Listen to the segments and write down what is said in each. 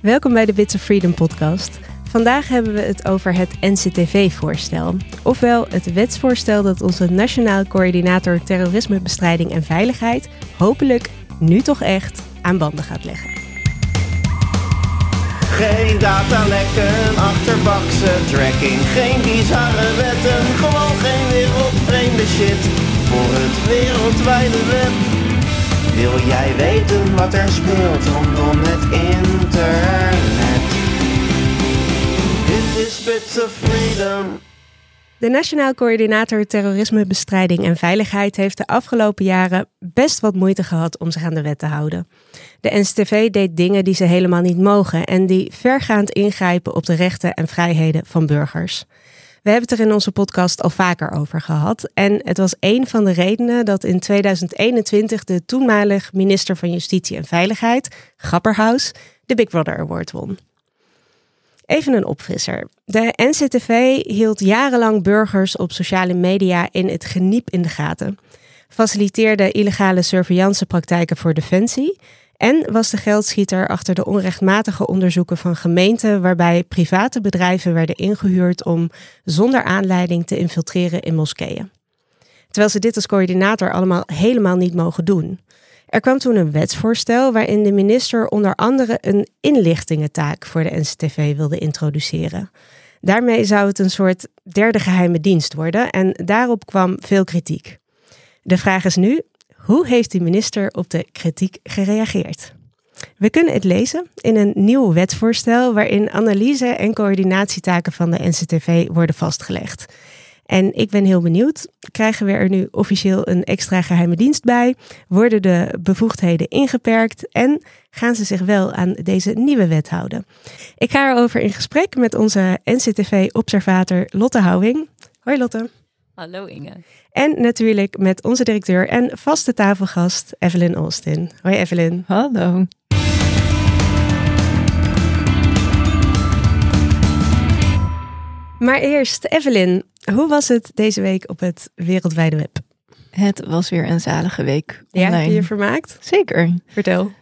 Welkom bij de Bits of Freedom podcast. Vandaag hebben we het over het NCTV-voorstel. Ofwel het wetsvoorstel dat onze Nationaal Coördinator Terrorismebestrijding en Veiligheid hopelijk nu toch echt aan banden gaat leggen. Geen datalekken, achterbakse tracking, geen bizarre wetten, gewoon geen wereldvreemde shit voor het wereldwijde web. Wil jij weten wat er speelt rondom het internet? Dit is Bits of Freedom. De Nationaal Coördinator Terrorismebestrijding en Veiligheid heeft de afgelopen jaren best wat moeite gehad om zich aan de wet te houden. De NCTV deed dingen die ze helemaal niet mogen en die vergaand ingrijpen op de rechten en vrijheden van burgers. We hebben het er in onze podcast al vaker over gehad. En het was een van de redenen dat in 2021 de toenmalig minister van Justitie en Veiligheid, Grapperhaus, de Big Brother Award won. Even een opfrisser. De NCTV hield jarenlang burgers op sociale media in het geniep in de gaten. Faciliteerde illegale surveillancepraktijken voor defensie en was de geldschieter achter de onrechtmatige onderzoeken van gemeenten waarbij private bedrijven werden ingehuurd om zonder aanleiding te infiltreren in moskeeën. Terwijl ze dit als coördinator allemaal helemaal niet mogen doen. Er kwam toen een wetsvoorstel waarin de minister onder andere een inlichtingentaak voor de NCTV wilde introduceren. Daarmee zou het een soort derde geheime dienst worden en daarop kwam veel kritiek. De vraag is nu: hoe heeft de minister op de kritiek gereageerd? We kunnen het lezen in een nieuw wetsvoorstel waarin analyse en coördinatietaken van de NCTV worden vastgelegd. En ik ben heel benieuwd, krijgen we er nu officieel een extra geheime dienst bij? Worden de bevoegdheden ingeperkt en gaan ze zich wel aan deze nieuwe wet houden? Ik ga erover in gesprek met onze NCTV-observator Lotte Houwing. Hoi Lotte. Hallo Inge. En natuurlijk met onze directeur en vaste tafelgast Evelyn Austin. Hoi Evelyn. Hallo. Maar eerst, Evelyn, hoe was het deze week op het wereldwijde web? Het was weer een zalige week. Ja, heb je je vermaakt? Zeker. Vertel.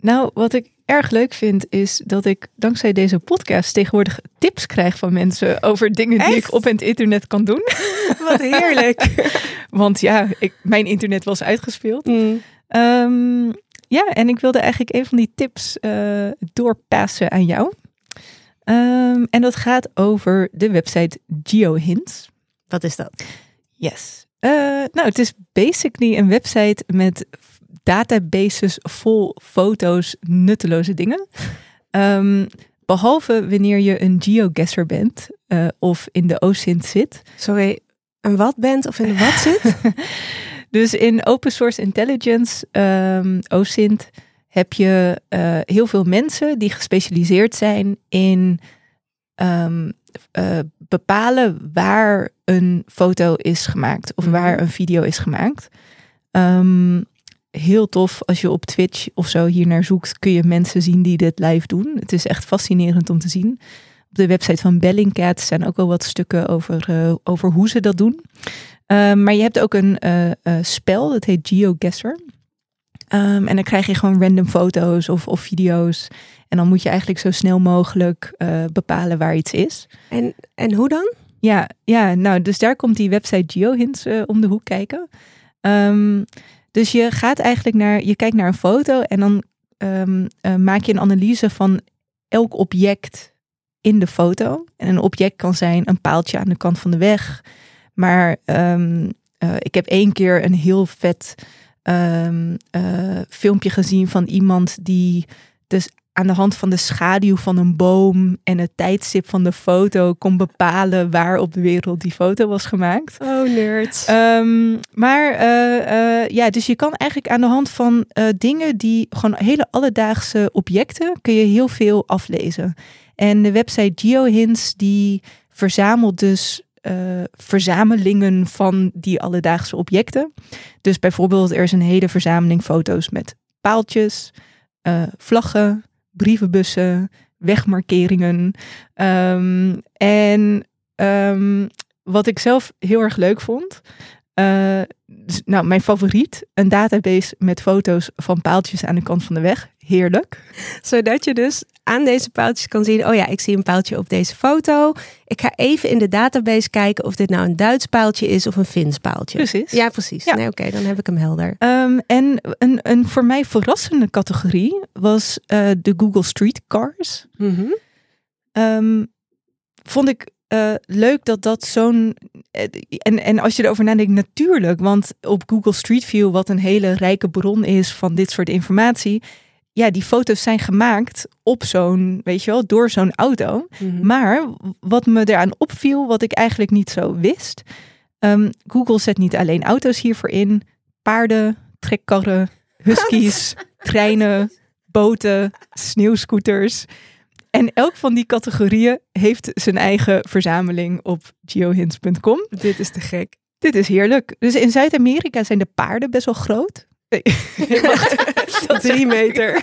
Nou, wat ik erg leuk vind, is dat ik dankzij deze podcast tegenwoordig tips krijg van mensen over dingen die ik op het internet kan doen. Wat heerlijk. Want ja, ik, mijn internet was uitgespeeld. Mm. Ehm, ja, en ik wilde eigenlijk een van die tips uh, doorpassen aan jou. Um, en dat gaat over de website GeoHints. Wat is dat? Yes. Uh, nou, het is basically een website met databases vol foto's, nutteloze dingen. Um, behalve wanneer je een geoguesser bent uh, of in de OSINT zit. Sorry, een wat bent of in de wat zit? dus in open source intelligence, um, OSINT, heb je uh, heel veel mensen die gespecialiseerd zijn in um, uh, bepalen waar een foto is gemaakt of waar een video is gemaakt. Um, heel tof als je op Twitch of zo hier naar zoekt, kun je mensen zien die dit live doen. Het is echt fascinerend om te zien. Op de website van Bellingcat zijn ook wel wat stukken over, uh, over hoe ze dat doen. Uh, maar je hebt ook een uh, spel, dat heet GeoGuessr. Um, en dan krijg je gewoon random foto's of, of video's. En dan moet je eigenlijk zo snel mogelijk bepalen waar iets is. En, en hoe dan? Ja, ja, nou, dus daar komt die website GeoHints om de hoek kijken. Um, dus je gaat eigenlijk naar, je kijkt naar een foto en dan um, uh, maak je een analyse van elk object in de foto. En een object kan zijn een paaltje aan de kant van de weg. Maar um, uh, ik heb één keer een heel vet um, uh, filmpje gezien van iemand die dus aan de hand van de schaduw van een boom en het tijdstip van de foto kon bepalen waar op de wereld die foto was gemaakt. Oh, nerd. Um, maar uh, uh, ja, dus je kan eigenlijk aan de hand van uh, dingen die gewoon hele alledaagse objecten, kun je heel veel aflezen. En de website GeoHints die verzamelt dus verzamelingen van die alledaagse objecten. Dus bijvoorbeeld er is een hele verzameling foto's met paaltjes, vlaggen, brievenbussen, wegmarkeringen. Um, en um, wat ik zelf heel erg leuk vond, Eh, nou, mijn favoriet, een database met foto's van paaltjes aan de kant van de weg. Heerlijk. Zodat je dus aan deze paaltjes kan zien, oh ja, ik zie een paaltje op deze foto. Ik ga even in de database kijken of dit nou een Duits paaltje is of een Fins paaltje. Precies. Ja, precies. Ja. Nee, oké, dan heb ik hem helder. Ehm, en een, een voor mij verrassende categorie was eh, de Google Street Cars. Mhm. Ehm, vond ik eh, leuk dat dat zo'n. eh, en, en als je erover nadenkt, natuurlijk. Want op Google Street View, wat een hele rijke bron is van dit soort informatie. Ja, die foto's zijn gemaakt op zo'n, weet je wel, door zo'n auto. Mhm. Maar wat me eraan opviel, wat ik eigenlijk niet zo wist. ehm, Google zet niet alleen auto's hiervoor in. Paarden, trekkarren, huskies, treinen, boten, sneeuwscooters. En elk van die categorieën heeft zijn eigen verzameling op geohints.com. Dit is te gek. Dit is heerlijk. Dus in Zuid-Amerika zijn de paarden best wel groot. Nee, wacht. Dat Drie meter.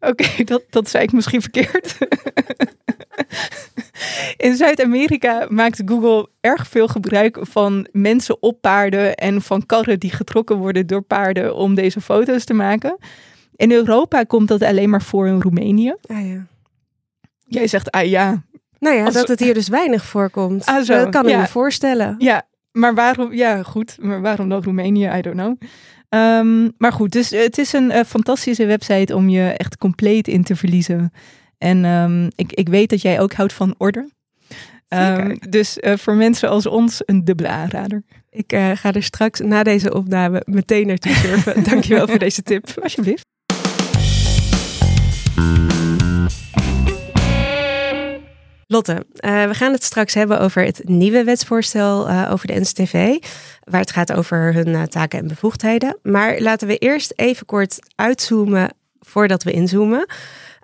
Oké, dat, dat zei ik misschien verkeerd. In Zuid-Amerika maakt Google erg veel gebruik van mensen op paarden en van karren die getrokken worden door paarden om deze foto's te maken. In Europa komt dat alleen maar voor in Roemenië. Ah, ja. Jij zegt, ah ja. Nou ja, Als- dat het hier dus weinig voorkomt. Ah, zo. Dat kan ik Ja. me voorstellen. Ja, maar waarom? Ja, goed. Maar waarom dan Roemenië? I don't know. Ehm, maar goed, dus het is een eh, fantastische website om je echt compleet in te verliezen. En ehm, ik, ik weet dat jij ook houdt van orde. Ehm, dus eh, voor mensen als ons een dubbele aanrader. Ik eh, ga er straks na deze opname meteen naartoe surfen. Dankjewel voor deze tip. Alsjeblieft. Lotte, eh, we gaan het straks hebben over het nieuwe wetsvoorstel over de NCTV. Waar het gaat over hun taken en bevoegdheden. Maar laten we eerst even kort uitzoomen voordat we inzoomen.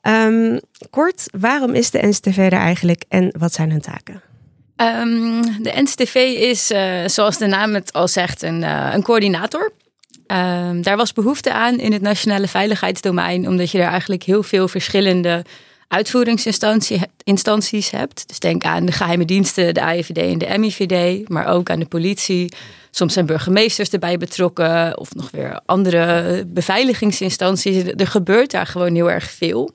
Ehm, kort, waarom is de NCTV er eigenlijk en wat zijn hun taken? Ehm, de NCTV is, eh, zoals de naam het al zegt, een, eh, een coördinator. Ehm, daar was behoefte aan in het nationale veiligheidsdomein, omdat je daar eigenlijk heel veel verschillende uitvoeringsinstanties instanties hebt. Dus denk aan de geheime diensten, de AIVD en de MIVD, maar ook aan de politie. Soms zijn burgemeesters erbij betrokken of nog weer andere beveiligingsinstanties. Er gebeurt daar gewoon heel erg veel.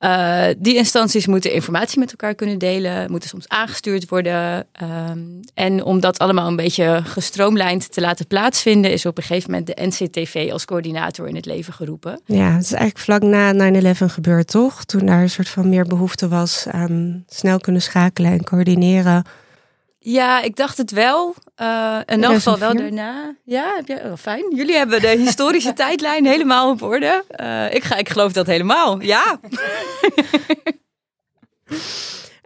Uh, die instanties moeten informatie met elkaar kunnen delen, moeten soms aangestuurd worden. Um, en om dat allemaal een beetje gestroomlijnd te laten plaatsvinden, is op een gegeven moment de NCTV als coördinator in het leven geroepen. Ja, het is eigenlijk vlak na 9-11 gebeurd, toch? Toen daar een soort van meer behoefte was aan snel kunnen schakelen en coördineren. Ja, ik dacht het wel. Uh, in elk geval wel daarna. Ja, heb jij, oh, fijn. Jullie hebben de historische tijdlijn helemaal op orde. Uh, ik, ga, ik geloof dat helemaal. Ja.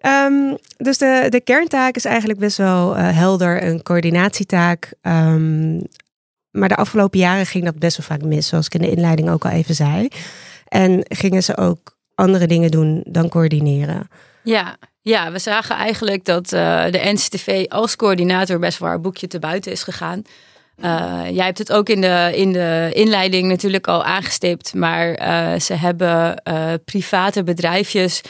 um, dus de, de kerntaak is eigenlijk best wel uh, helder, een coördinatietaak. Um, maar de afgelopen jaren ging dat best wel vaak mis, zoals ik in de inleiding ook al even zei. En gingen ze ook andere dingen doen dan coördineren. Ja, ja, we zagen eigenlijk dat uh, de NCTV als coördinator best wel haar boekje te buiten is gegaan. Uh, jij hebt het ook in de, in de inleiding natuurlijk al aangestipt, maar uh, ze hebben private bedrijfjes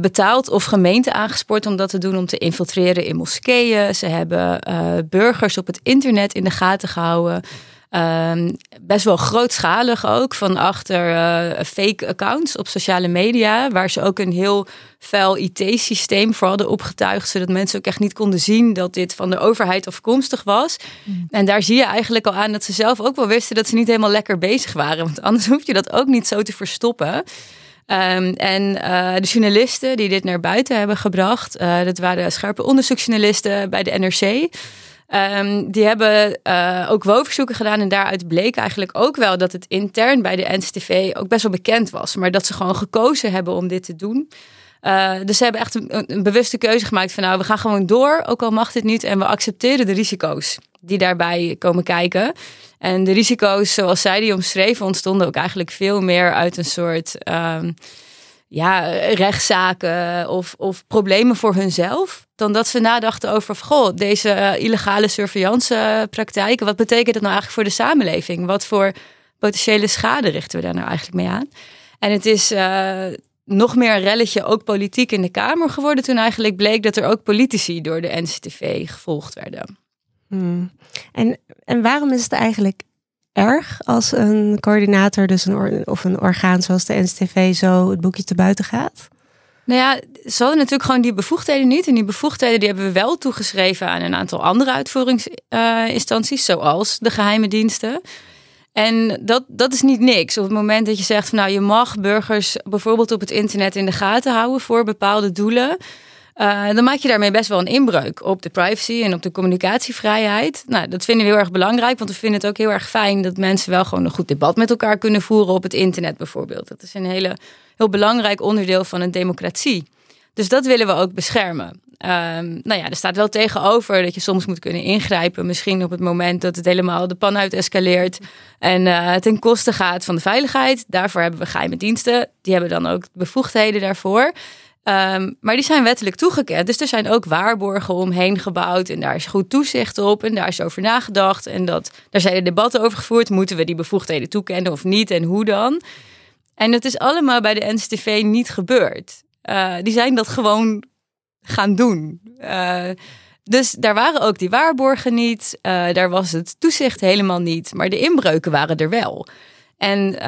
betaald of gemeenten aangespoord om dat te doen, om te infiltreren in moskeeën. Ze hebben burgers op het internet in de gaten gehouden. Um, best wel grootschalig ook, van achter uh, fake accounts op sociale media, waar ze ook een heel vuil IT-systeem voor hadden opgetuigd, zodat mensen ook echt niet konden zien dat dit van de overheid afkomstig was. Mm. En daar zie je eigenlijk al aan dat ze zelf ook wel wisten dat ze niet helemaal lekker bezig waren, want anders hoef je dat ook niet zo te verstoppen. Um, en uh, de journalisten die dit naar buiten hebben gebracht, uh, dat waren scherpe onderzoeksjournalisten bij de NRC. Um, die hebben uh, ook woonverzoeken gedaan en daaruit bleek eigenlijk ook wel dat het intern bij de NCTV ook best wel bekend was. Maar dat ze gewoon gekozen hebben om dit te doen. Uh, dus ze hebben echt een, bewuste keuze gemaakt van nou, we gaan gewoon door, ook al mag dit niet. En we accepteren de risico's die daarbij komen kijken. En de risico's, zoals zij die omschreven, ontstonden ook eigenlijk veel meer uit een soort... Um, ja, rechtszaken of, of problemen voor hunzelf. Dan dat ze nadachten over, goh, deze uh, illegale surveillancepraktijken, wat betekent dat nou eigenlijk voor de samenleving? Wat voor potentiële schade richten we daar nou eigenlijk mee aan? En het is, nog meer een relletje, ook politiek in de Kamer geworden. Toen eigenlijk bleek dat er ook politici door de NCTV gevolgd werden. Hmm. En, en waarom is het eigenlijk erg als een coördinator, dus een of een orgaan zoals de NCTV, zo het boekje te buiten gaat? Nou ja, ze hadden natuurlijk gewoon die bevoegdheden niet. En die bevoegdheden die hebben we wel toegeschreven aan een aantal andere uitvoeringsinstanties, zoals de geheime diensten. En dat, dat is niet niks. Op het moment dat je zegt van nou, je mag burgers bijvoorbeeld op het internet in de gaten houden voor bepaalde doelen. Uh, dan maak je daarmee best wel een inbreuk op de privacy en op de communicatievrijheid. Nou, dat vinden we heel erg belangrijk, want we vinden het ook heel erg fijn dat mensen wel gewoon een goed debat met elkaar kunnen voeren op het internet bijvoorbeeld. Dat is een hele, heel belangrijk onderdeel van een democratie. Dus dat willen we ook beschermen. Um, nou ja, er staat wel tegenover dat je soms moet kunnen ingrijpen. Misschien op het moment dat het helemaal de pan uit escaleert. En uh, ten koste gaat van de veiligheid. Daarvoor hebben we geheime diensten. Die hebben dan ook bevoegdheden daarvoor. Um, maar die zijn wettelijk toegekend. Dus er zijn ook waarborgen omheen gebouwd. En daar is goed toezicht op. En daar is over nagedacht. En dat, daar zijn de debatten over gevoerd. Moeten we die bevoegdheden toekennen of niet? En hoe dan? En dat is allemaal bij de NCTV niet gebeurd. Uh, die zijn dat gewoon gaan doen. Uh, dus daar waren ook die waarborgen niet. Uh, daar was het toezicht helemaal niet. Maar de inbreuken waren er wel. En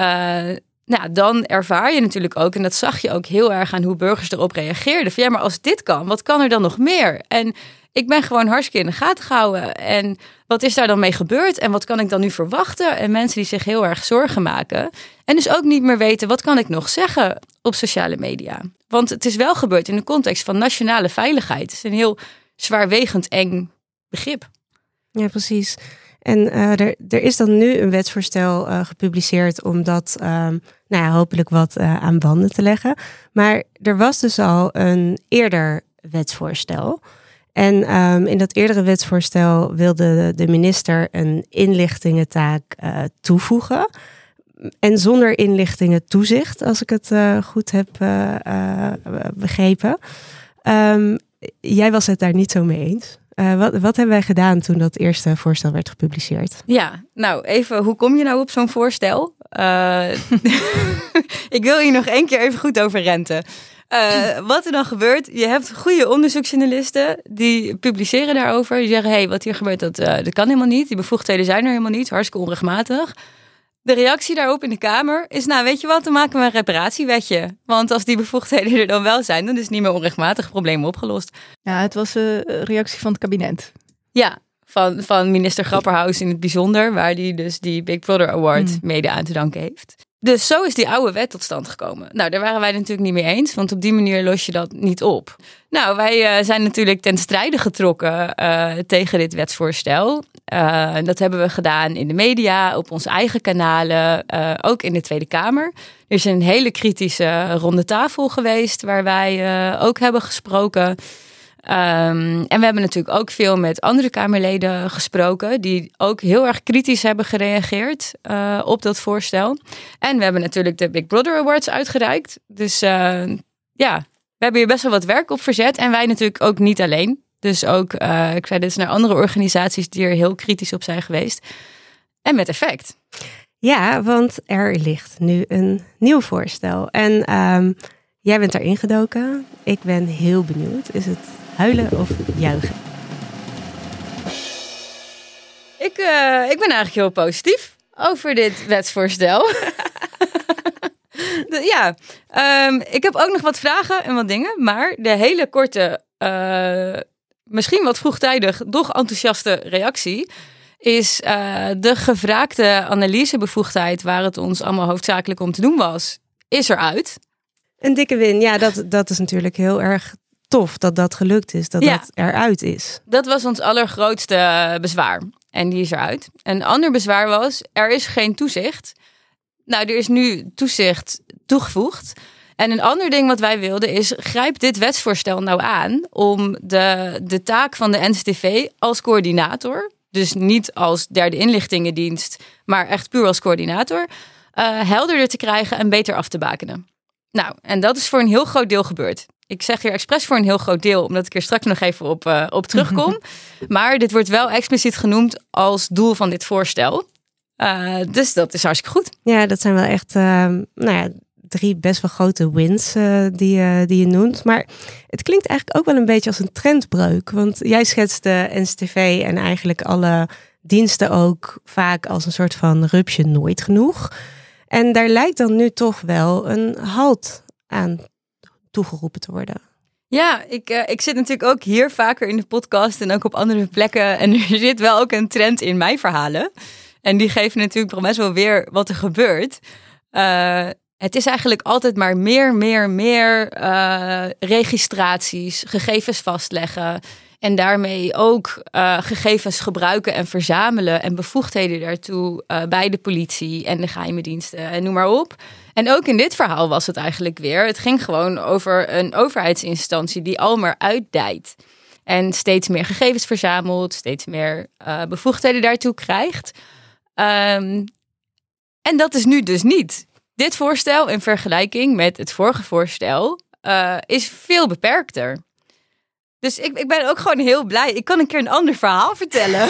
nou, dan ervaar je natuurlijk ook, en dat zag je ook heel erg aan hoe burgers erop reageerden. Van ja, maar als dit kan, wat kan er dan nog meer? En ik ben gewoon hartstikke in de gaten gehouden. En wat is daar dan mee gebeurd? En wat kan ik dan nu verwachten? En mensen die zich heel erg zorgen maken. En dus ook niet meer weten, wat kan ik nog zeggen op sociale media? Want het is wel gebeurd in de context van nationale veiligheid. Het is een heel zwaarwegend eng begrip. Ja, precies. En uh, er, er, is dan nu een wetsvoorstel uh, gepubliceerd om dat um, nou ja, hopelijk wat uh, aan banden te leggen. Maar er was dus al een eerder wetsvoorstel. En um, in dat eerdere wetsvoorstel wilde de minister een inlichtingentaak toevoegen. En zonder inlichtingen toezicht, als ik het goed heb begrepen. Um, jij was het daar niet zo mee eens. Uh, wat, wat hebben wij gedaan toen dat eerste voorstel werd gepubliceerd? Ja, nou even, hoe kom je nou op zo'n voorstel? Uh, ik wil hier nog één keer even goed over renten. Uh, wat er dan gebeurt, je hebt goede onderzoeksjournalisten die publiceren daarover. Die zeggen, hé, hey, wat hier gebeurt, dat, dat kan helemaal niet. Die bevoegdheden zijn er helemaal niet, hartstikke onrechtmatig. De reactie daarop in de Kamer is, nou weet je wat, dan maken we een reparatiewetje. Want als die bevoegdheden er dan wel zijn, dan is het niet meer onrechtmatig probleem opgelost. Ja, het was een reactie van het kabinet. Ja, van, van minister Grapperhaus in het bijzonder, waar die dus die Big Brother Award mm. mede aan te danken heeft. Dus zo is die oude wet tot stand gekomen. Nou, daar waren wij natuurlijk niet mee eens, want op die manier los je dat niet op. Nou, wij uh, zijn natuurlijk ten strijde getrokken uh, tegen dit wetsvoorstel. Uh, dat hebben we gedaan in de media, op onze eigen kanalen, ook in de Tweede Kamer. Er is een hele kritische ronde tafel geweest waar wij ook hebben gesproken. Um, en we hebben natuurlijk ook veel met andere Kamerleden gesproken, die ook heel erg kritisch hebben gereageerd uh, op dat voorstel. En we hebben natuurlijk de Big Brother Awards uitgereikt. Dus uh, ja, we hebben hier best wel wat werk op verzet. En wij natuurlijk ook niet alleen. Dus ook, uh, dit naar andere organisaties die er heel kritisch op zijn geweest. En met effect. Ja, want er ligt nu een nieuw voorstel. En um, jij bent erin gedoken. Ik ben heel benieuwd. Is het huilen of juichen? Ik, uh, ik ben eigenlijk heel positief over dit wetsvoorstel. ja, um, ik heb ook nog wat vragen en wat dingen. Maar de hele korte, uh, misschien wat vroegtijdig, toch enthousiaste reactie is uh, de gevraagde analysebevoegdheid waar het ons allemaal hoofdzakelijk om te doen was, is eruit. Een dikke win, ja, dat, dat is natuurlijk heel erg tof dat dat gelukt is, dat ja. dat eruit is. Dat was ons allergrootste bezwaar. En die is eruit. Een ander bezwaar was, er is geen toezicht. Nou, er is nu toezicht toegevoegd. En een ander ding wat wij wilden is, grijp dit wetsvoorstel nou aan om de, de taak van de NCTV als coördinator, dus niet als derde inlichtingendienst, maar echt puur als coördinator, uh, helderder te krijgen en beter af te bakenen. Nou, en dat is voor een heel groot deel gebeurd. Ik zeg hier expres voor een heel groot deel, omdat ik er straks nog even op, uh, op terugkom. maar dit wordt wel expliciet genoemd als doel van dit voorstel. Uh, dus dat is hartstikke goed. Ja, dat zijn wel echt uh, nou ja, drie best wel grote wins die, die je noemt. Maar het klinkt eigenlijk ook wel een beetje als een trendbreuk. Want jij schetst de NCTV en eigenlijk alle diensten ook vaak als een soort van rupsje nooit genoeg. En daar lijkt dan nu toch wel een halt aan toegeroepen te worden. Ja, ik, uh, ik zit natuurlijk ook hier vaker in de podcast en ook op andere plekken. En er zit wel ook een trend in mijn verhalen. En die geven natuurlijk best wel weer wat er gebeurt. Uh, het is eigenlijk altijd maar meer, meer, meer uh, registraties, gegevens vastleggen. En daarmee ook uh, gegevens gebruiken en verzamelen en bevoegdheden daartoe uh, bij de politie en de geheime diensten en noem maar op. En ook in dit verhaal was het eigenlijk weer. Het ging gewoon over een overheidsinstantie die al maar uitdijt. En steeds meer gegevens verzamelt, steeds meer uh, bevoegdheden daartoe krijgt. Um, en dat is nu dus niet. Dit voorstel in vergelijking met het vorige voorstel is veel beperkter. Dus ik, ik ben ook gewoon heel blij. Ik kan een keer een ander verhaal vertellen.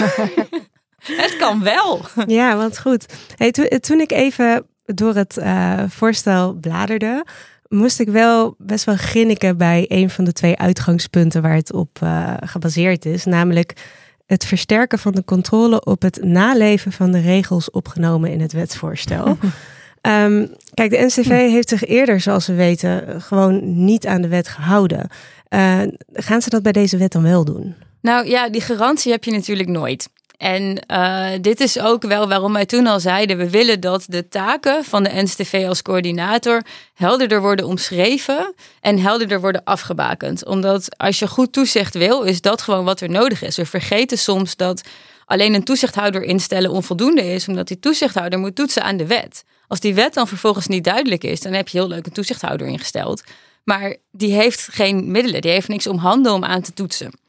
het kan wel. Ja, wat goed. Hey, toen ik even door het uh, voorstel bladerde, moest ik wel best wel grinniken bij een van de twee uitgangspunten waar het op uh, gebaseerd is. Namelijk het versterken van de controle op het naleven van de regels opgenomen in het wetsvoorstel. um, kijk, de NCV heeft zich eerder, zoals we weten, gewoon niet aan de wet gehouden. Uh, gaan ze dat bij deze wet dan wel doen? Nou ja, die garantie heb je natuurlijk nooit. En uh, dit is ook wel waarom wij toen al zeiden: we willen dat de taken van de NSTV als coördinator helderder worden omschreven en helderder worden afgebakend. Omdat als je goed toezicht wil, is dat gewoon wat er nodig is. We vergeten soms dat alleen een toezichthouder instellen onvoldoende is, omdat die toezichthouder moet toetsen aan de wet. Als die wet dan vervolgens niet duidelijk is, dan heb je heel leuk een toezichthouder ingesteld. Maar die heeft geen middelen, die heeft niks om handen om aan te toetsen.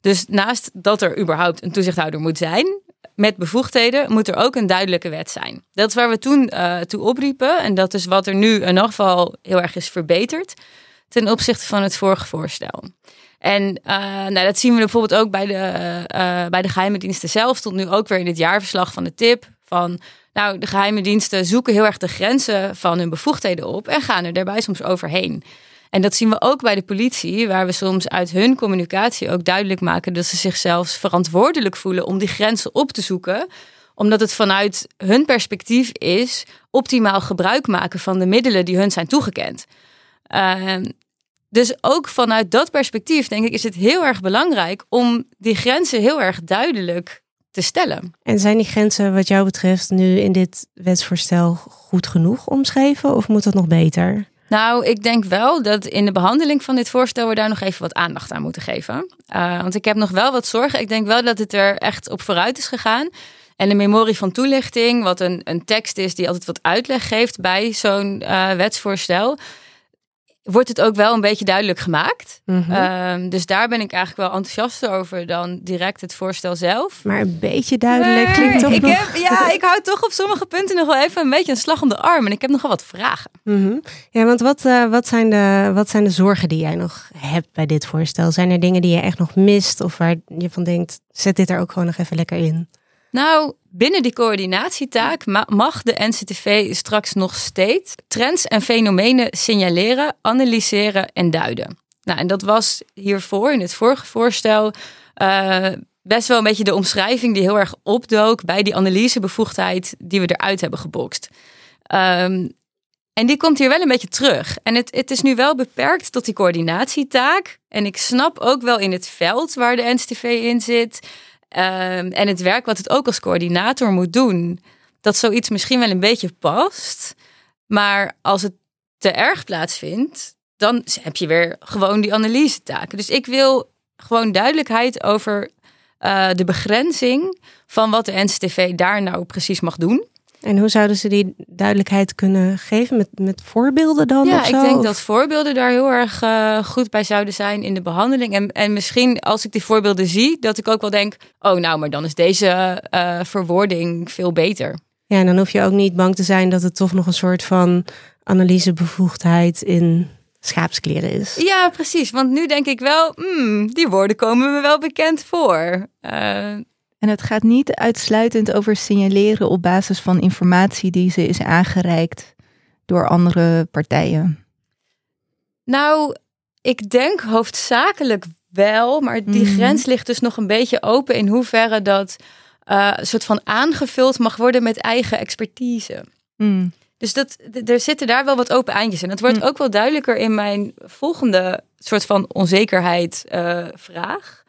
Dus naast dat er überhaupt een toezichthouder moet zijn, met bevoegdheden, moet er ook een duidelijke wet zijn. Dat is waar we toen uh, toe opriepen. En dat is wat er nu in ieder geval heel erg is verbeterd ten opzichte van het vorige voorstel. En uh, nou, dat zien we bijvoorbeeld ook bij de, uh, bij de geheime diensten zelf. Stond nu ook weer in het jaarverslag van de TIP. Van nou, de geheime diensten zoeken heel erg de grenzen van hun bevoegdheden op en gaan er daarbij soms overheen. En dat zien we ook bij de politie, waar we soms uit hun communicatie ook duidelijk maken dat ze zichzelf verantwoordelijk voelen om die grenzen op te zoeken omdat het vanuit hun perspectief is optimaal gebruik maken van de middelen die hun zijn toegekend. Uh, dus ook vanuit dat perspectief, denk ik, is het heel erg belangrijk om die grenzen heel erg duidelijk te stellen. En zijn die grenzen, wat jou betreft, nu in dit wetsvoorstel goed genoeg omschreven of moet dat nog beter? Nou, ik denk wel dat in de behandeling van dit voorstel we daar nog even wat aandacht aan moeten geven. Uh, want ik heb nog wel wat zorgen. Ik denk wel dat het er echt op vooruit is gegaan. En de memorie van toelichting, wat een, een tekst is die altijd wat uitleg geeft bij zo'n uh, wetsvoorstel wordt het ook wel een beetje duidelijk gemaakt. Mm -hmm. dus daar ben ik eigenlijk wel enthousiaster over dan direct het voorstel zelf. Maar een beetje duidelijk klinkt toch ik nog... Heb, ja, ik hou toch op sommige punten nog wel even een beetje een slag om de arm. En ik heb nogal wat vragen. Mm -hmm. Ja, want wat, uh, wat, zijn de, wat zijn de zorgen die jij nog hebt bij dit voorstel? Zijn er dingen die je echt nog mist? Of waar je van denkt, zet dit er ook gewoon nog even lekker in? Nou, binnen die coördinatietaak mag de NCTV straks nog steeds trends en fenomenen signaleren, analyseren en duiden. Nou, en dat was hiervoor in het vorige voorstel uh, best wel een beetje de omschrijving die heel erg opdook bij die analysebevoegdheid die we eruit hebben gebokst. Um, en die komt hier wel een beetje terug. En het, het is nu wel beperkt tot die coördinatietaak. En ik snap ook wel in het veld waar de NCTV in zit. Um, en het werk wat het ook als coördinator moet doen, dat zoiets misschien wel een beetje past. Maar als het te erg plaatsvindt, dan heb je weer gewoon die analysetaken. Dus ik wil gewoon duidelijkheid over uh, de begrenzing van wat de NCTV daar nou precies mag doen. En hoe zouden ze die duidelijkheid kunnen geven? Met, met voorbeelden dan? Ja, ik denk dat voorbeelden daar heel erg uh, goed bij zouden zijn in de behandeling. En, en misschien als ik die voorbeelden zie, dat ik ook wel denk: oh, nou, maar dan is deze uh, verwoording veel beter. Ja, en dan hoef je ook niet bang te zijn dat het toch nog een soort van analysebevoegdheid in schaapskleren is. Ja, precies. Want nu denk ik wel, hmm, die woorden komen me wel bekend voor. Uh, en het gaat niet uitsluitend over signaleren op basis van informatie die ze is aangereikt door andere partijen? Nou, ik denk hoofdzakelijk wel, maar die Mhm. grens ligt dus nog een beetje open in hoeverre dat een soort van aangevuld mag worden met eigen expertise. Mm. Dus dat, er zitten daar wel wat open eindjes in. Het wordt Hm. ook wel duidelijker in mijn volgende soort van onzekerheid eh, vraag.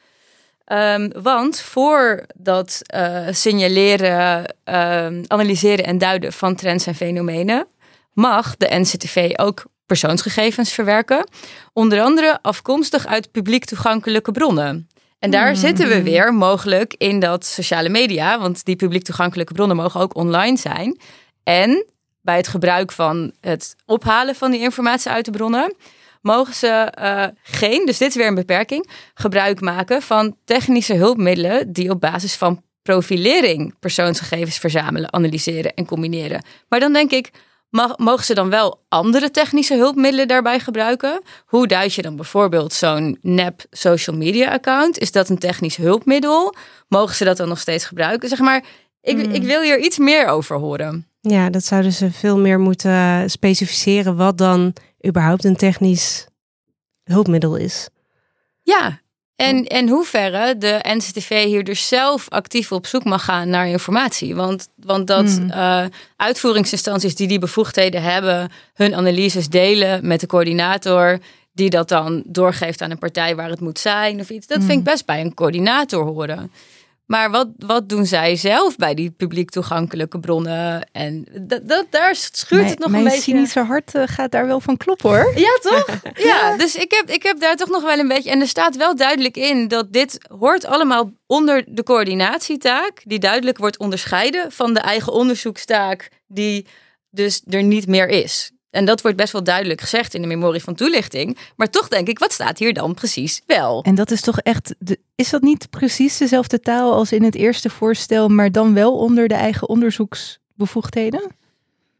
Ehm, want voor dat eh, signaleren, ehm, analyseren en duiden van trends en fenomenen, mag de NCTV ook persoonsgegevens verwerken. Onder andere afkomstig uit publiek toegankelijke bronnen. En daar Hmm. zitten we weer mogelijk in dat sociale media, want die publiek toegankelijke bronnen mogen ook online zijn. En bij het gebruik van het ophalen van die informatie uit de bronnen, mogen ze eh, geen, dus dit is weer een beperking, gebruik maken van technische hulpmiddelen die op basis van profilering persoonsgegevens verzamelen, analyseren en combineren. Maar dan denk ik, mag, mogen ze dan wel andere technische hulpmiddelen daarbij gebruiken? Hoe duid je dan bijvoorbeeld zo'n nep social media account? Is dat een technisch hulpmiddel? Mogen ze dat dan nog steeds gebruiken? Zeg maar, ik, Hmm. ik wil hier iets meer over horen. Ja, dat zouden ze veel meer moeten specificeren wat dan überhaupt een technisch hulpmiddel is. Ja, en in hoeverre de NCTV hier dus zelf actief op zoek mag gaan naar informatie. Want, want dat Hmm. eh, uitvoeringsinstanties die die bevoegdheden hebben, hun analyses delen met de coördinator, die dat dan doorgeeft aan een partij waar het moet zijn of iets. Dat vind ik best bij een coördinator horen. Maar wat, wat doen zij zelf bij die publiek toegankelijke bronnen? En dat, dat, daar schuurt Mijn- het nog een beetje. cynische hart eh, gaat daar wel van kloppen hoor. Ja, toch? Ja, dus ik heb, ik heb daar toch nog wel een beetje. En er staat wel duidelijk in dat dit hoort allemaal onder de coördinatietaak, die duidelijk wordt onderscheiden van de eigen onderzoekstaak, die dus er niet meer is. En dat wordt best wel duidelijk gezegd in de memorie van toelichting. Maar toch denk ik, wat staat hier dan precies wel? En dat is toch echt, de, is dat niet precies dezelfde taal als in het eerste voorstel, maar dan wel onder de eigen onderzoeksbevoegdheden?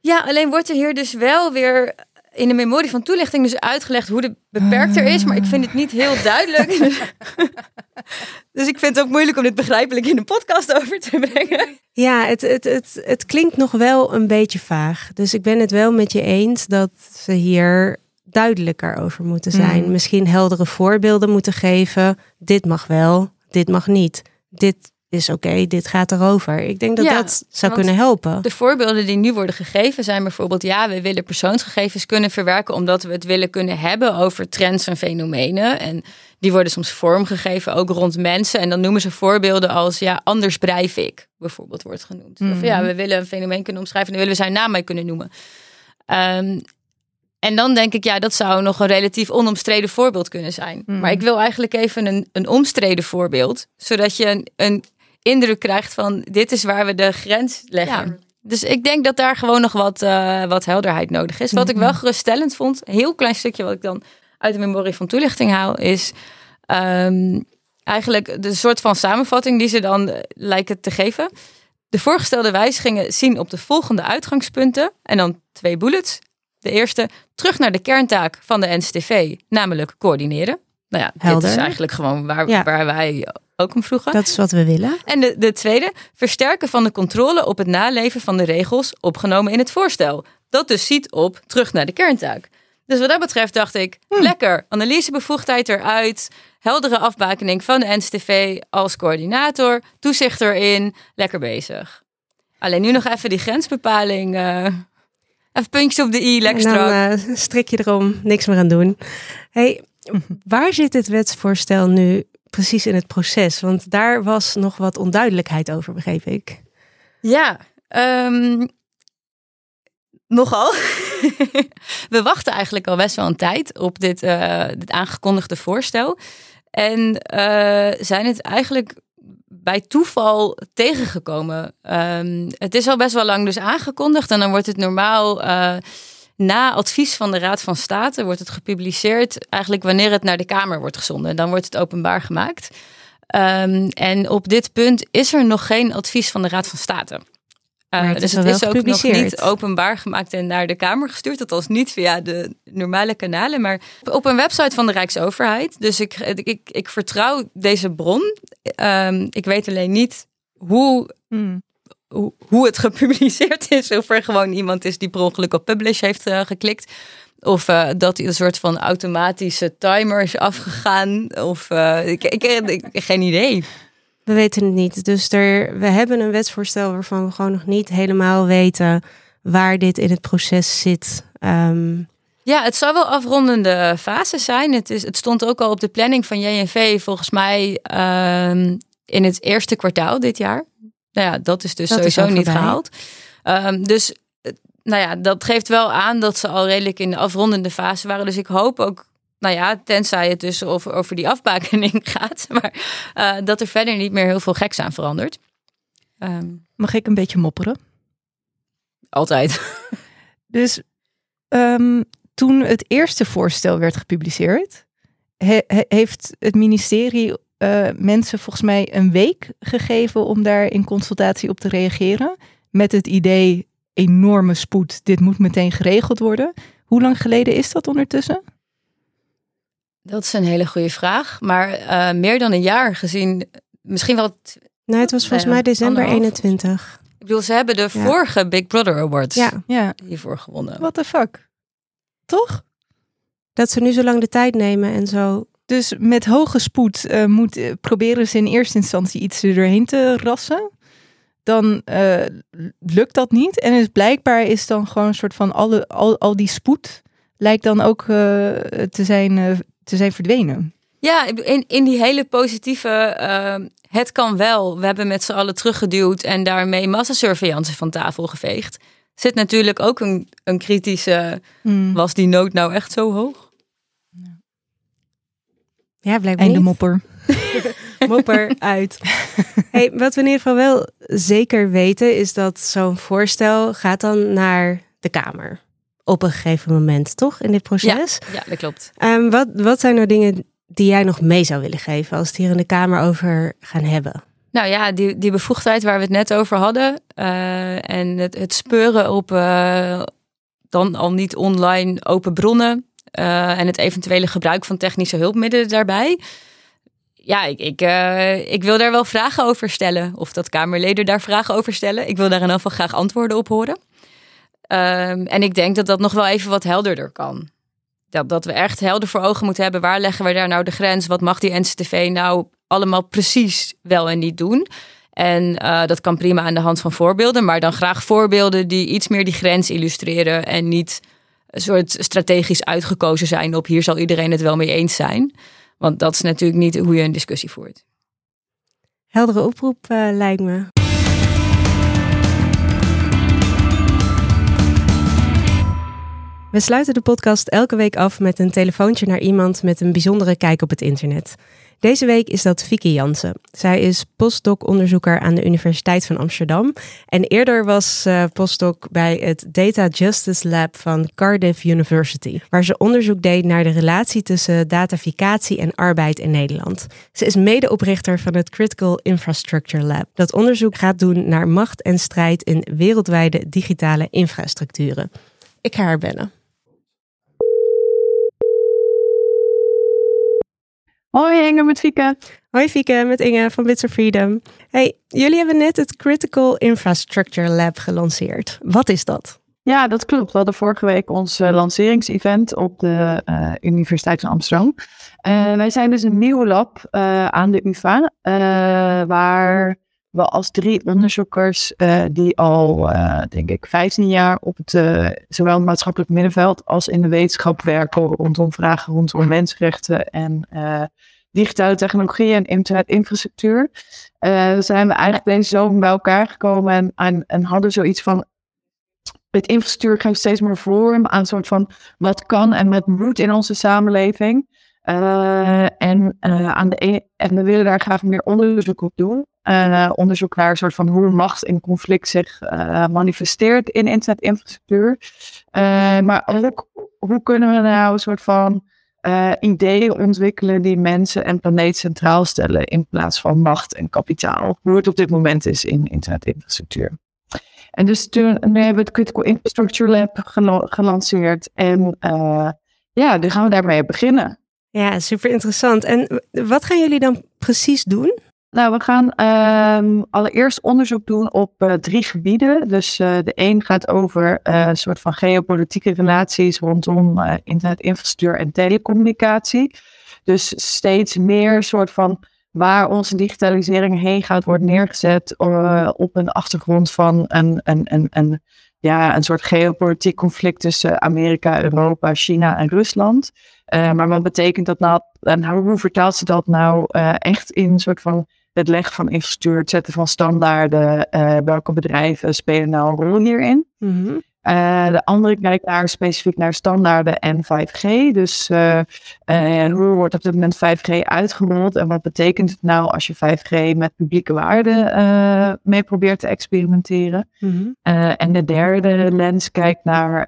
Ja, alleen wordt er hier dus wel weer in de memorie van toelichting dus uitgelegd hoe de beperkter is, maar ik vind het niet heel duidelijk. dus ik vind het ook moeilijk om dit begrijpelijk in een podcast over te brengen. Ja, het, het, het, het klinkt nog wel een beetje vaag. Dus ik ben het wel met je eens dat ze hier duidelijker over moeten zijn. Mm. Misschien heldere voorbeelden moeten geven. Dit mag wel, dit mag niet. Dit is oké, dit gaat erover. Ik denk dat Ja, dat zou kunnen helpen. De voorbeelden die nu worden gegeven zijn bijvoorbeeld, ja, we willen persoonsgegevens kunnen verwerken omdat we het willen kunnen hebben over trends en fenomenen. En die worden soms vormgegeven ook rond mensen. En dan noemen ze voorbeelden als, ja, anders bedrijf ik, bijvoorbeeld wordt genoemd. Of Mhm. ja, we willen een fenomeen kunnen omschrijven en dan willen we zijn naam mee kunnen noemen. Ehm, en dan denk ik, ja, dat zou nog een relatief onomstreden voorbeeld kunnen zijn. Mhm. Maar ik wil eigenlijk even een, een omstreden voorbeeld, zodat je een, een indruk krijgt van dit is waar we de grens leggen. Dus ik denk dat daar gewoon nog wat, eh, wat helderheid nodig is. Wat ik wel geruststellend vond, een heel klein stukje wat ik dan uit de memorie van toelichting haal, is ehm, eigenlijk de soort van samenvatting die ze dan eh, lijken te geven. De voorgestelde wijzigingen zien op de volgende uitgangspunten en dan twee bullets. De eerste, terug naar de kerntaak van de NCTV, namelijk coördineren. Nou ja, dit Helder. is eigenlijk gewoon waar, Ja. waar wij ook om vroegen. Dat is wat we willen. En de, de tweede, versterken van de controle op het naleven van de regels opgenomen in het voorstel. Dat dus ziet op terug naar de kerntaak. Dus wat dat betreft dacht ik, lekker, analysebevoegdheid eruit, heldere afbakening van de NCTV als coördinator, toezicht erin, lekker bezig. Alleen nu nog even die grensbepaling, eh, even puntjes op de i, lekker dan strak. eh, strik je erom, niks meer aan doen. Hey, waar zit dit wetsvoorstel nu precies in het proces? Want daar was nog wat onduidelijkheid over, begreep ik. Ja, ehm, nogal. We wachten eigenlijk al best wel een tijd op dit, eh, dit aangekondigde voorstel. En eh, zijn het eigenlijk bij toeval tegengekomen. Ehm, het is al best wel lang dus aangekondigd. En dan wordt het normaal eh, na advies van de Raad van State wordt het gepubliceerd. Eigenlijk wanneer het naar de Kamer wordt gezonden. Dan wordt het openbaar gemaakt. Ehm, en op dit punt is er nog geen advies van de Raad van State. Uh, het dus het is ook nog niet openbaar gemaakt en naar de Kamer gestuurd. Althans niet via de normale kanalen, maar op een website van de Rijksoverheid. Dus ik, ik, ik, ik vertrouw deze bron. Ehm, ik weet alleen niet hoe Hmm. Hoe, het gepubliceerd is. Of er gewoon iemand is die per ongeluk op publish heeft uh, geklikt. Of uh, dat hij een soort van automatische timer is afgegaan. Of uh, ik, ik, ik, ik, geen idee. We weten het niet. Dus er, we hebben een wetsvoorstel waarvan we gewoon nog niet helemaal weten waar dit in het proces zit. Um, ja, het zou wel afrondende fase zijn. Het, is, het stond ook al op de planning van JNV volgens mij um, in het eerste kwartaal dit jaar. Nou ja, dat is dus dat sowieso is niet gehaald. Um, dus nou ja, dat geeft wel aan dat ze al redelijk in de afrondende fase waren. Dus ik hoop ook, nou ja, tenzij het dus over, over die afbakening gaat, maar uh, dat er verder niet meer heel veel geks aan verandert. Um, Mag ik een beetje mopperen? Altijd. Dus um, toen het eerste voorstel werd gepubliceerd, he, he, heeft het ministerie uh, mensen volgens mij een week gegeven om daar in consultatie op te reageren. Met het idee, enorme spoed, dit moet meteen geregeld worden. Hoe lang geleden is dat ondertussen? Dat is een hele goede vraag. Maar uh, meer dan een jaar gezien, misschien wel. Nee, het was volgens mij december 21. Ik bedoel, ze hebben de ja. vorige Big Brother Awards ja. Ja. hiervoor gewonnen. What the fuck? Toch? Dat ze nu zo lang de tijd nemen en zo. Dus met hoge spoed uh, moet, uh, proberen ze in eerste instantie iets er doorheen te rassen. Dan uh, lukt dat niet. En dus blijkbaar is dan gewoon een soort van alle, al, al die spoed lijkt dan ook te, zijn, te zijn verdwenen. Ja, in, in die hele positieve het kan wel. We hebben met z'n allen teruggeduwd en daarmee massasurveillance van tafel geveegd zit natuurlijk ook een, een kritische. Mm. Was die nood nou echt zo hoog? Ja, blijkbaar. En de mopper. mopper uit. Hey, wat we in ieder geval wel zeker weten, is dat zo'n voorstel gaat dan naar de Kamer. Op een gegeven moment, toch? In dit proces? Ja, ja dat klopt. Um, wat, wat zijn nou dingen die jij nog mee zou willen geven als het hier in de Kamer over gaan hebben? Nou ja, die, die bevoegdheid waar we het net over hadden. Uh, en het, het speuren op uh, dan al niet online open bronnen. Uh, en het eventuele gebruik van technische hulpmiddelen daarbij. Ja, ik, ik, ik wil daar wel vragen over stellen. Of dat Kamerleden daar vragen over stellen. Ik wil daar in ieder geval graag antwoorden op horen. Ehm, en ik denk dat dat nog wel even wat helderder kan. Dat, dat we echt helder voor ogen moeten hebben. Waar leggen we daar nou de grens? Wat mag die NCTV nou allemaal precies wel en niet doen. En uh, dat kan prima aan de hand van voorbeelden, maar dan graag voorbeelden die iets meer die grens illustreren en niet een soort strategisch uitgekozen zijn op hier zal iedereen het wel mee eens zijn. Want dat is natuurlijk niet hoe je een discussie voert. Heldere oproep uh, lijkt me. We sluiten de podcast elke week af met een telefoontje naar iemand met een bijzondere kijk op het internet. Deze week is dat Vicky Jansen. Zij is postdoc-onderzoeker aan de Universiteit van Amsterdam. En eerder was uh, postdoc bij het Data Justice Lab van Cardiff University, waar ze onderzoek deed naar de relatie tussen dataficatie en arbeid in Nederland. Ze is medeoprichter van het Critical Infrastructure Lab, dat onderzoek gaat doen naar macht en strijd in wereldwijde digitale infrastructuren. Ik ga haar bellen. Hoi Inge, met Fieke. Hoi Fieke, met Inge van Bits of Freedom. Hey, jullie hebben net het Critical Infrastructure Lab gelanceerd. Wat is dat? Ja, dat klopt. We hadden vorige week ons uh, lanceringsevent op de uh, Universiteit van Amsterdam. Uh, wij zijn dus een nieuw lab aan de UvA, waar we als drie onderzoekers die al, denk ik, 15 jaar op het zowel het maatschappelijk middenveld als in de wetenschap werken rondom vragen rondom mensenrechten en digitale technologie en internetinfrastructuur. Zijn we eigenlijk deze zomer bij elkaar gekomen en, en, en hadden zoiets van. Het infrastructuur geeft steeds meer vorm aan een soort van wat kan en wat moet in onze samenleving. En, aan de e en we willen daar graag meer onderzoek op doen. Onderzoek naar een soort van hoe macht in conflict zich manifesteert in internetinfrastructuur. maar ook hoe kunnen we nou een soort van ideeën ontwikkelen die mensen en planeet centraal stellen in plaats van macht en kapitaal. Hoe het op dit moment is in internetinfrastructuur. En dus nu hebben we het Critical Infrastructure Lab gelanceerd en ja, nu gaan we daarmee beginnen. Ja, super interessant. En wat gaan jullie dan precies doen? Nou, we gaan ehm, allereerst onderzoek doen op uh, drie gebieden. Dus uh, de een gaat over uh, een soort van geopolitieke relaties rondom internetinfrastructuur en telecommunicatie. Dus steeds meer soort van waar onze digitalisering heen gaat, wordt neergezet op een achtergrond van een, een, een, een, ja, een soort geopolitiek conflict tussen Amerika, Europa, China en Rusland. maar wat betekent dat nou en hoe vertaalt ze dat nou echt in een soort van het leggen van infrastructuur, het zetten van standaarden, uh, welke bedrijven spelen nou een rol hierin. Mm de andere kijkt daar specifiek naar standaarden en 5G. Dus uh, hoe wordt op dit moment 5G uitgerold en wat betekent het nou als je 5G met publieke waarden mee probeert te experimenteren? Mm en de derde lens kijkt naar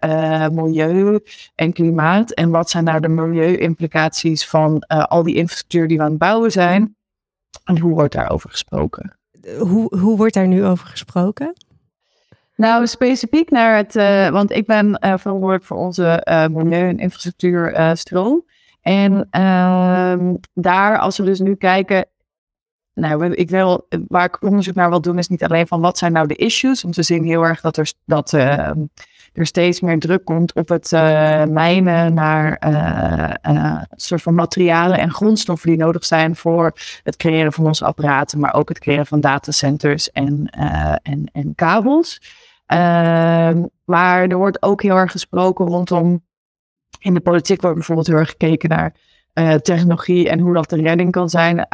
milieu en klimaat en wat zijn nou de milieu-implicaties van al die infrastructuur die we aan het bouwen zijn. En hoe wordt daarover gesproken? Hoe, hoe wordt daar nu over gesproken? Nou, specifiek naar het, uh, want ik ben uh, verantwoordelijk voor onze uh, milieu- en infrastructuurstroom. en ehm, daar, als we dus nu kijken, nou, ik wil, waar ik onderzoek naar wil doen, is niet alleen van wat zijn nou de issues. Want we zien heel erg dat er, dat, ehm, er steeds meer druk komt op het uh, mijnen naar uh, soort van materialen en grondstoffen die nodig zijn voor het creëren van onze apparaten, maar ook het creëren van datacenters en, en, en kabels. Ehm, maar er wordt ook heel erg gesproken rondom. In de politiek wordt bijvoorbeeld heel erg gekeken naar uh, technologie en hoe dat de redding kan zijn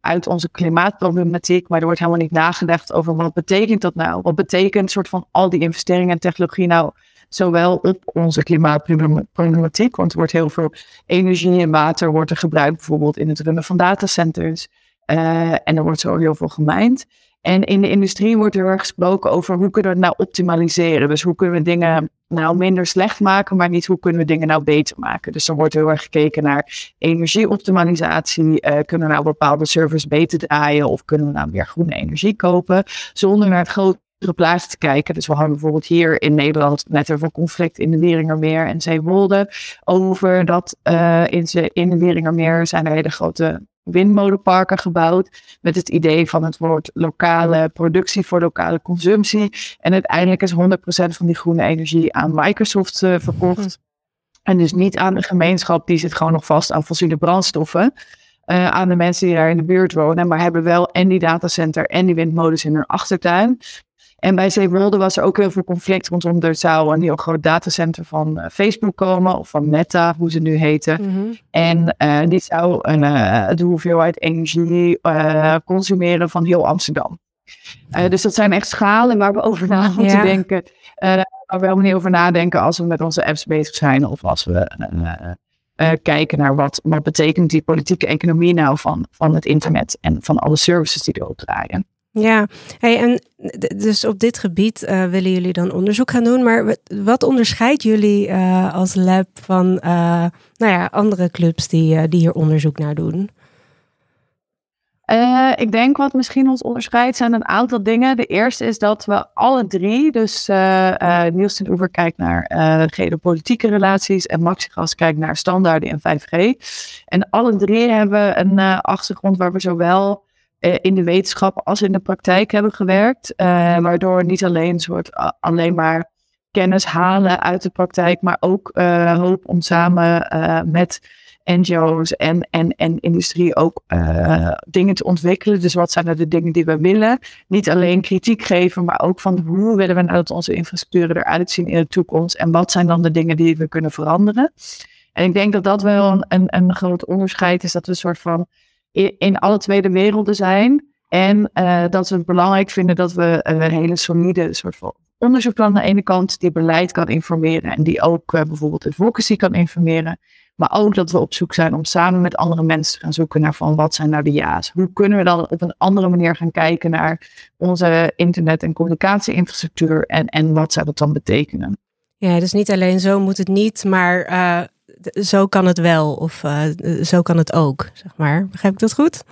uit, onze klimaatproblematiek. Maar er wordt helemaal niet nagedacht over wat betekent dat nou? Wat betekent soort van al die investeringen en technologie nou zowel op onze klimaatproblematiek? Want er wordt heel veel energie en water wordt er gebruikt bijvoorbeeld in het runnen van datacenters. Uh, en er wordt zo heel veel gemijnd. En in de industrie wordt er erg gesproken over hoe kunnen we het nou optimaliseren. Dus hoe kunnen we dingen nou minder slecht maken, maar niet hoe kunnen we dingen nou beter maken. Dus dan wordt heel erg gekeken naar energieoptimalisatie. Uh, kunnen we nou bepaalde servers beter draaien of kunnen we nou meer groene energie kopen? Zonder naar het grotere plaatje te kijken. Dus we hadden bijvoorbeeld hier in Nederland net over conflict in de Weringermeer en Zeewolde. Over dat uh, in, in de Weringermeer zijn er hele grote windmolenparken gebouwd. Met het idee van het woord lokale productie voor lokale consumptie. En uiteindelijk is 100% van die groene energie aan Microsoft uh, verkocht. En dus niet aan de gemeenschap, die zit gewoon nog vast aan fossiele brandstoffen. Uh, aan de mensen die daar in de buurt wonen, maar hebben wel en die datacenter en die windmolens in hun achtertuin. En bij Zeewolde was er ook heel veel conflict rondom er zou een heel groot datacenter van uh, Facebook komen, of van Meta, hoe ze nu heten. Mm En uh, die zou een, uh, de hoeveelheid energie consumeren van heel Amsterdam. dus dat zijn echt schalen waar we over na moeten ja. denken. waar we helemaal niet over nadenken als we met onze apps bezig zijn of als we kijken naar wat, wat betekent die politieke economie nou van, van het internet en van alle services die erop draaien. Ja, hey, en dus op dit gebied uh, willen jullie dan onderzoek gaan doen. Maar wat onderscheidt jullie uh, als lab van uh, nou ja, andere clubs die, die hier onderzoek naar doen? ik denk wat misschien ons onderscheidt zijn een aantal dingen. De eerste is dat we alle drie, dus Niels ten Oever kijkt naar geopolitieke relaties en Maxigas kijkt naar standaarden in 5G. En alle drie hebben een achtergrond waar we zowel eh, in de wetenschap als in de praktijk hebben gewerkt. Uh, waardoor niet alleen, een soort, alleen maar kennis halen uit de praktijk, maar ook uh, hoop om samen met NGO's en, en, en industrie ook dingen te ontwikkelen. Dus wat zijn er de dingen die we willen? Niet alleen kritiek geven, maar ook van hoe willen we nou dat onze infrastructuren eruit zien in de toekomst? En wat zijn dan de dingen die we kunnen veranderen? En ik denk dat dat wel een, een, een groot onderscheid is, dat we een soort van in, in alle twee de werelden zijn. En uh, dat we het belangrijk vinden dat we een hele solide soort van onderzoekplan aan de ene kant, die beleid kan informeren en die ook uh, bijvoorbeeld advocacy kan informeren. Maar ook dat we op zoek zijn om samen met andere mensen te gaan zoeken naar van wat zijn nou de ja's. Hoe kunnen we dan op een andere manier gaan kijken naar onze internet- en communicatieinfrastructuur en, en wat zou dat dan betekenen? Ja, dus niet alleen zo moet het niet, maar uh, zo kan het wel of uh, zo kan het ook, zeg maar. Begrijp ik dat goed?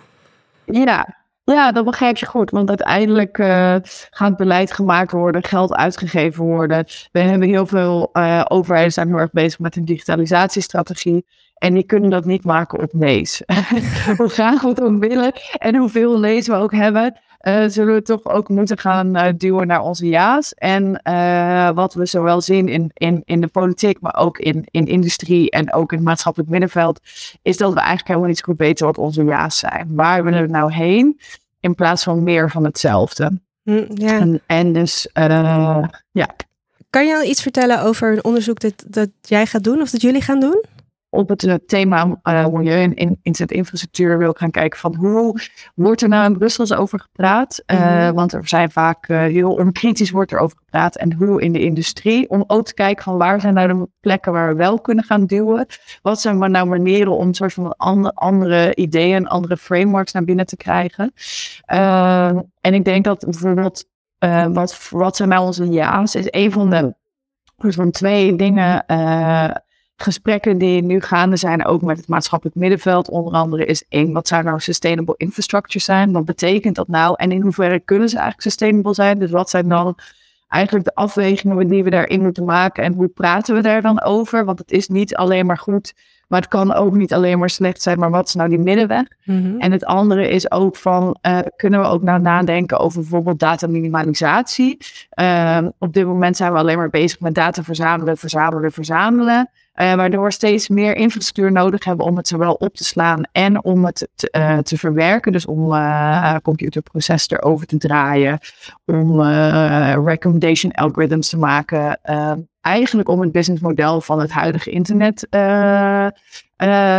Ja, Ja, dat begrijp je goed. Want uiteindelijk uh, gaat beleid gemaakt worden, geld uitgegeven worden. We hebben heel veel uh, overheden zijn heel erg bezig met een digitalisatiestrategie. En die kunnen dat niet maken op lees. hoe graag we het ook willen en hoeveel lees we ook hebben, uh, zullen we toch ook moeten gaan uh, duwen naar onze ja's. En uh, wat we zowel zien in, in, in de politiek, maar ook in, in industrie en ook in het maatschappelijk middenveld, is dat we eigenlijk helemaal niet zo goed weten wat onze ja's zijn. Waar willen we nou heen? In plaats van meer van hetzelfde. Mm, ja. En, en dus, ja. Kan je al iets vertellen over een onderzoek dat, dat jij gaat doen of dat jullie gaan doen? Op het uh, thema uh, milieu en in, internetinfrastructuur wil gaan kijken van hoe wordt er nou in Brussel over gepraat? Uh, mm. Want er zijn vaak heel kritisch wordt er over gepraat en hoe in de industrie. Om ook te kijken van waar zijn nou de plekken waar we wel kunnen gaan duwen? Wat zijn nou manieren om een soort van andere, andere ideeën, andere frameworks naar binnen te krijgen? en ik denk dat bijvoorbeeld wat, wat zijn nou onze ja's is een van de van twee dingen gesprekken die nu gaande zijn, ook met het maatschappelijk middenveld, onder andere, is één, wat zou nou sustainable infrastructure zijn? Wat betekent dat nou? En in hoeverre kunnen ze eigenlijk sustainable zijn? Dus wat zijn dan eigenlijk de afwegingen die we daarin moeten maken en hoe praten we daar dan over? Want het is niet alleen maar goed, maar het kan ook niet alleen maar slecht zijn, maar wat is nou die middenweg? Mhm. En het andere is ook van, uh, kunnen we ook nou nadenken over bijvoorbeeld dataminimalisatie? Uh, op dit moment zijn we alleen maar bezig met data verzamelen, verzamelen, verzamelen. Uh, waardoor we steeds meer infrastructuur nodig hebben om het zowel op te slaan en om het te, uh, te verwerken. Dus om uh, computerproces erover te draaien, om recommendation algorithms te maken. eigenlijk om het businessmodel van het huidige internet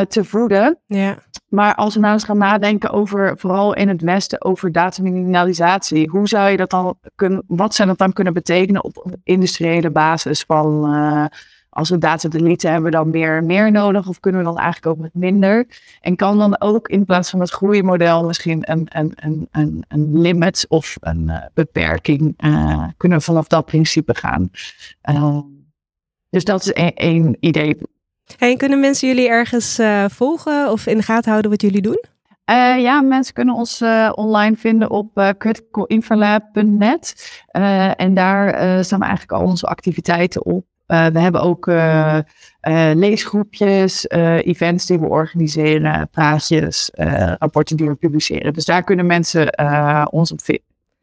te voeden. Ja. Maar als we nou eens gaan nadenken over, vooral in het Westen, over dataminimalisatie. Hoe zou je dat dan kunnen, wat zou dat dan kunnen betekenen op industriële basis van als we data deleten, hebben we dan meer, meer nodig of kunnen we dan eigenlijk ook met minder? En kan dan ook in plaats van het groeimodel misschien een, een, een, een, een limit of een uh, beperking, uh, kunnen we vanaf dat principe gaan. Uh, dus dat is één idee. En kunnen mensen jullie ergens volgen of in de gaten houden wat jullie doen? Uh, ja, mensen kunnen ons uh, online vinden op uh, criticalinfralab.net. en daar staan eigenlijk al onze activiteiten op. Uh, we hebben ook uh, uh, leesgroepjes, events die we organiseren, praatjes, rapporten die we publiceren. Dus daar kunnen mensen ons op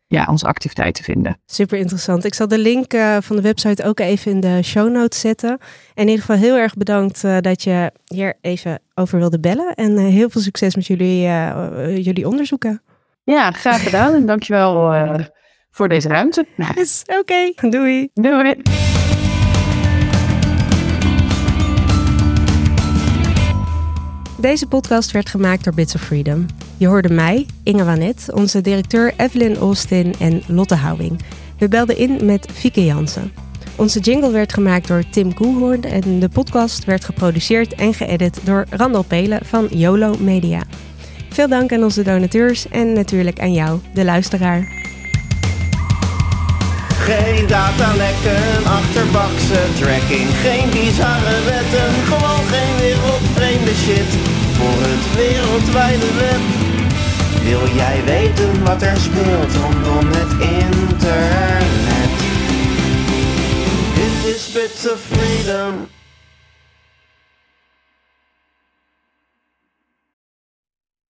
ja, onze activiteiten vinden. Super interessant. Ik zal de link van de website ook even in de show notes zetten. En in ieder geval heel erg bedankt dat je hier even over wilde bellen. En heel veel succes met jullie, jullie onderzoeken. Ja, graag gedaan. en dankjewel voor deze ruimte. Yes, Oké, okay. doei. Doei. Deze podcast werd gemaakt door Bits of Freedom. Je hoorde mij, Inge Wanet, onze directeur Evelyn Austin en Lotte Houwing. We belden in met Fieke Jansen. Onze jingle werd gemaakt door Tim Koelhoorn en de podcast werd geproduceerd en geëdit door Randall Pelen van YOLO Media. Veel dank aan onze donateurs en natuurlijk aan jou, de luisteraar. Geen datalekken, achterbakse tracking, geen bizarre wetten, gewoon geen wereldvreemde shit voor het wereldwijde web. Wil jij weten wat er speelt rondom het internet? Dit is Bits of Freedom.